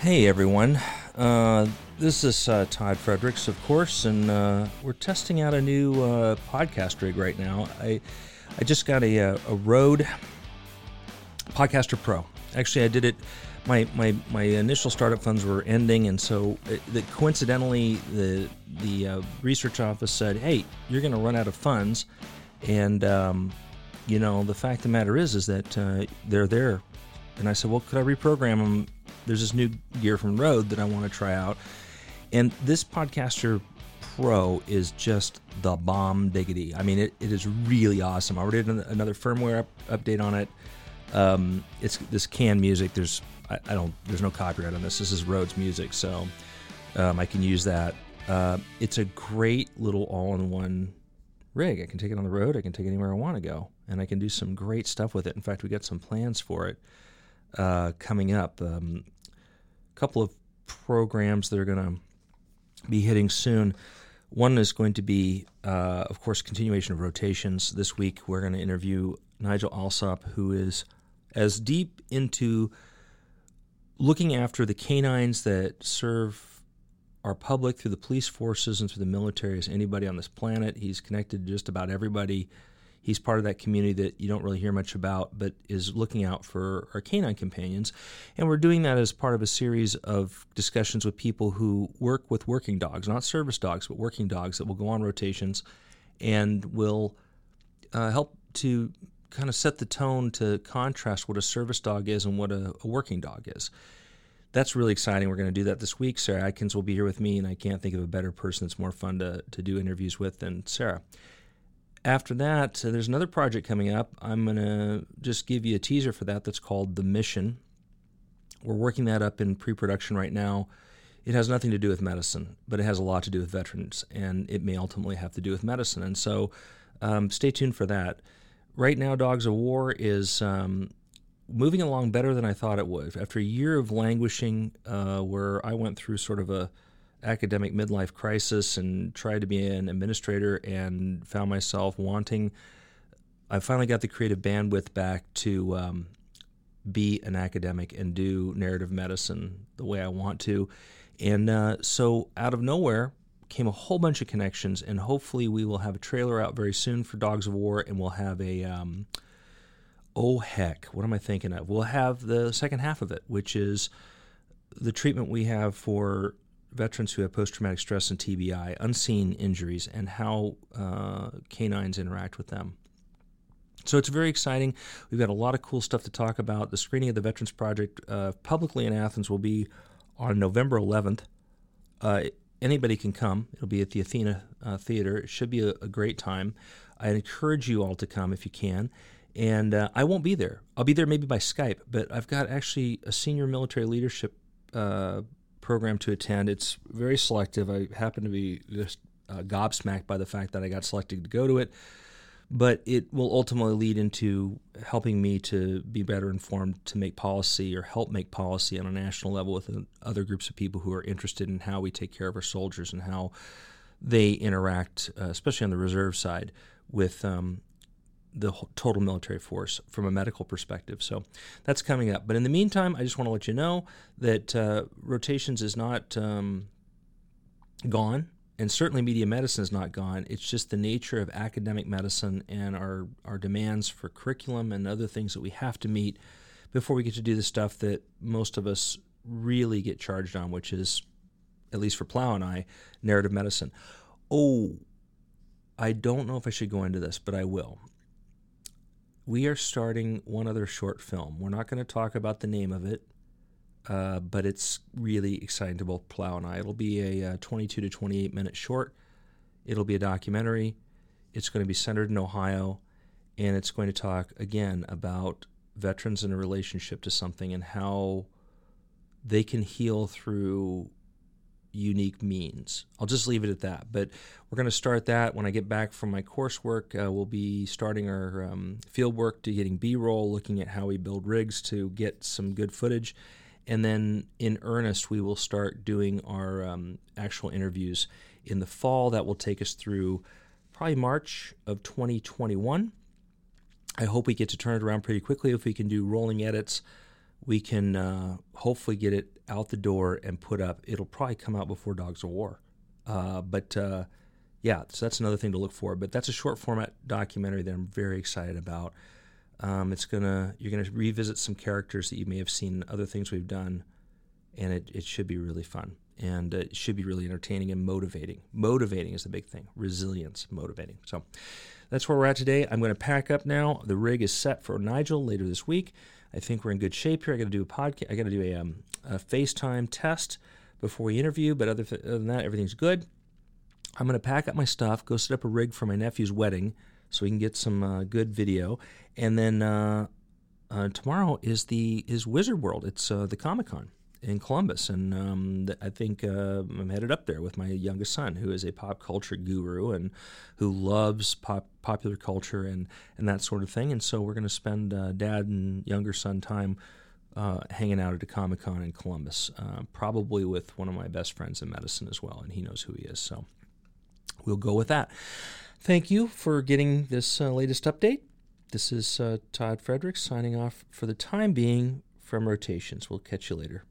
Hey everyone, uh, this is uh, Todd Fredericks, of course, and uh, we're testing out a new uh, podcast rig right now. I I just got a, uh, a Rode RODECaster Pro. Actually, I did it. My, my, my initial startup funds were ending, and so it, coincidentally, the the uh, research office said, "Hey, you're going to run out of funds," and um, you know the fact of the matter is is that they're there. And I said, "Well, could I reprogram them?" there's this new gear from Rode that I want to try out. And this RODECaster Pro is just the bomb diggity. I mean, it, it is really awesome. I already did another firmware up, update on it. Um, it's this canned music. There's I, I, don't there's no copyright on this. This is Rode's music, so um, I can use that. Uh, it's a great little all-in-one rig. I can take it on the road. I can take it anywhere I want to go, and I can do some great stuff with it. In fact, we got some plans for it uh, coming up. Um, a couple of programs that are going to be hitting soon. One is going to be, uh, of course, continuation of rotations. This week, we're going to interview Nigel Alsop, who is as deep into looking after the canines that serve our public through the police forces and through the military as anybody on this planet. He's connected to just about everybody He's part of that community that you don't really hear much about, but is looking out for our canine companions. And we're doing that as part of a series of discussions with people who work with working dogs, not service dogs, but working dogs that will go on rotations and will uh, help to kind of set the tone to contrast what a service dog is and what a, a working dog is that's really exciting. We're going to do that this week. Sarah Atkins will be here with me, and I can't think of a better person that's more fun to, to do interviews with than Sarah after that, uh, there's another project coming up. I'm going to just give you a teaser for that that's called The Mission. We're working that up in pre production right now. It has nothing to do with medicine, but it has a lot to do with veterans, and it may ultimately have to do with medicine. And so um, stay tuned for that. Right now, Dogs of War is um, moving along better than I thought it would. After a year of languishing, uh, where I went through sort of a academic midlife crisis and tried to be an administrator and found myself wanting. I finally got the creative bandwidth back to um, be an academic and do narrative medicine the way I want to. And uh, so, out of nowhere, came a whole bunch of connections, and hopefully, we will have a trailer out very soon for Dogs of War, and we'll have a. Um, oh, heck, what am I thinking of? We'll have the second half of it, which is the treatment we have for veterans who have post traumatic stress and TBI, unseen injuries, and how uh, canines interact with them. So it's very exciting. We've got a lot of cool stuff to talk about. The screening of the Veterans Project uh, publicly in Athens will be on November 11th. Uh, anybody can come. It'll be at the Athena uh, Theater. It should be a, a, great time. I encourage you all to come if you can. And uh, I won't be there. I'll be there maybe by Skype, but I've got actually a senior military leadership uh, program to attend. It's very selective. I happen to be just uh, gobsmacked by the fact that I got selected to go to it, but it will ultimately lead into helping me to be better informed to make policy or help make policy on a national level with other groups of people who are interested in how we take care of our soldiers and how they interact, uh, especially on the reserve side, with um, the total military force from a medical perspective. So that's coming up. But in the meantime, I just want to let you know that uh, rotations is not um, gone, and certainly media medicine is not gone. It's just the nature of academic medicine and our, our demands for curriculum and other things that we have to meet before we get to do the stuff that most of us really get charged on, which is, at least for Plow and I, narrative medicine. Oh, I don't know if I should go into this, but I will we are starting one other short film. We're not going to talk about the name of it, uh, but it's really exciting to both Plow and I. It'll be a uh, 22 to 28 minute short. It'll be a documentary. It's going to be centered in Ohio, and it's going to talk again about veterans in a relationship to something and how they can heal through unique means. I'll just leave it at that. But we're going to start that when I get back from my coursework. Uh, we'll be starting our um, field work to getting B roll, looking at how we build rigs to get some good footage. And then in earnest, we will start doing our um, actual interviews in the fall. That will take us through probably March of 2021. I hope we get to turn it around pretty quickly if we can do rolling edits we can uh, hopefully get it out the door and put up. It'll probably come out before Dogs of War. Uh, but uh, yeah, so that's another thing to look for. But that's a short format documentary that I'm very excited about. Um, it's gonna you're gonna revisit some characters that you may have seen other things we've done, and it, it should be really fun and it should be really entertaining and motivating. Motivating is the big thing. Resilience, motivating. So that's where we're at today. I'm going to pack up now. The rig is set for Nigel later this week. I think we're in good shape here. I got to do a podcast. I got to do a, um, a FaceTime test before we interview. But other, th- other than that, everything's good. I'm going to pack up my stuff, go set up a rig for my nephew's wedding, so we can get some uh, good video, and then uh, uh, tomorrow is the is Wizard World. It's uh, the Comic Con in Columbus, and um, I think uh, I'm headed up there with my youngest son, who is a pop culture guru and who loves pop popular culture and and that sort of thing. And so we're going to spend uh, dad and younger son time uh, hanging out at a Comic Con in Columbus, uh, probably with one of my best friends in medicine as well, and he knows who he is. So we'll go with that. Thank you for getting this uh, latest update. This is uh, Todd Frederick signing off for the time being from Rotations. We'll catch you later.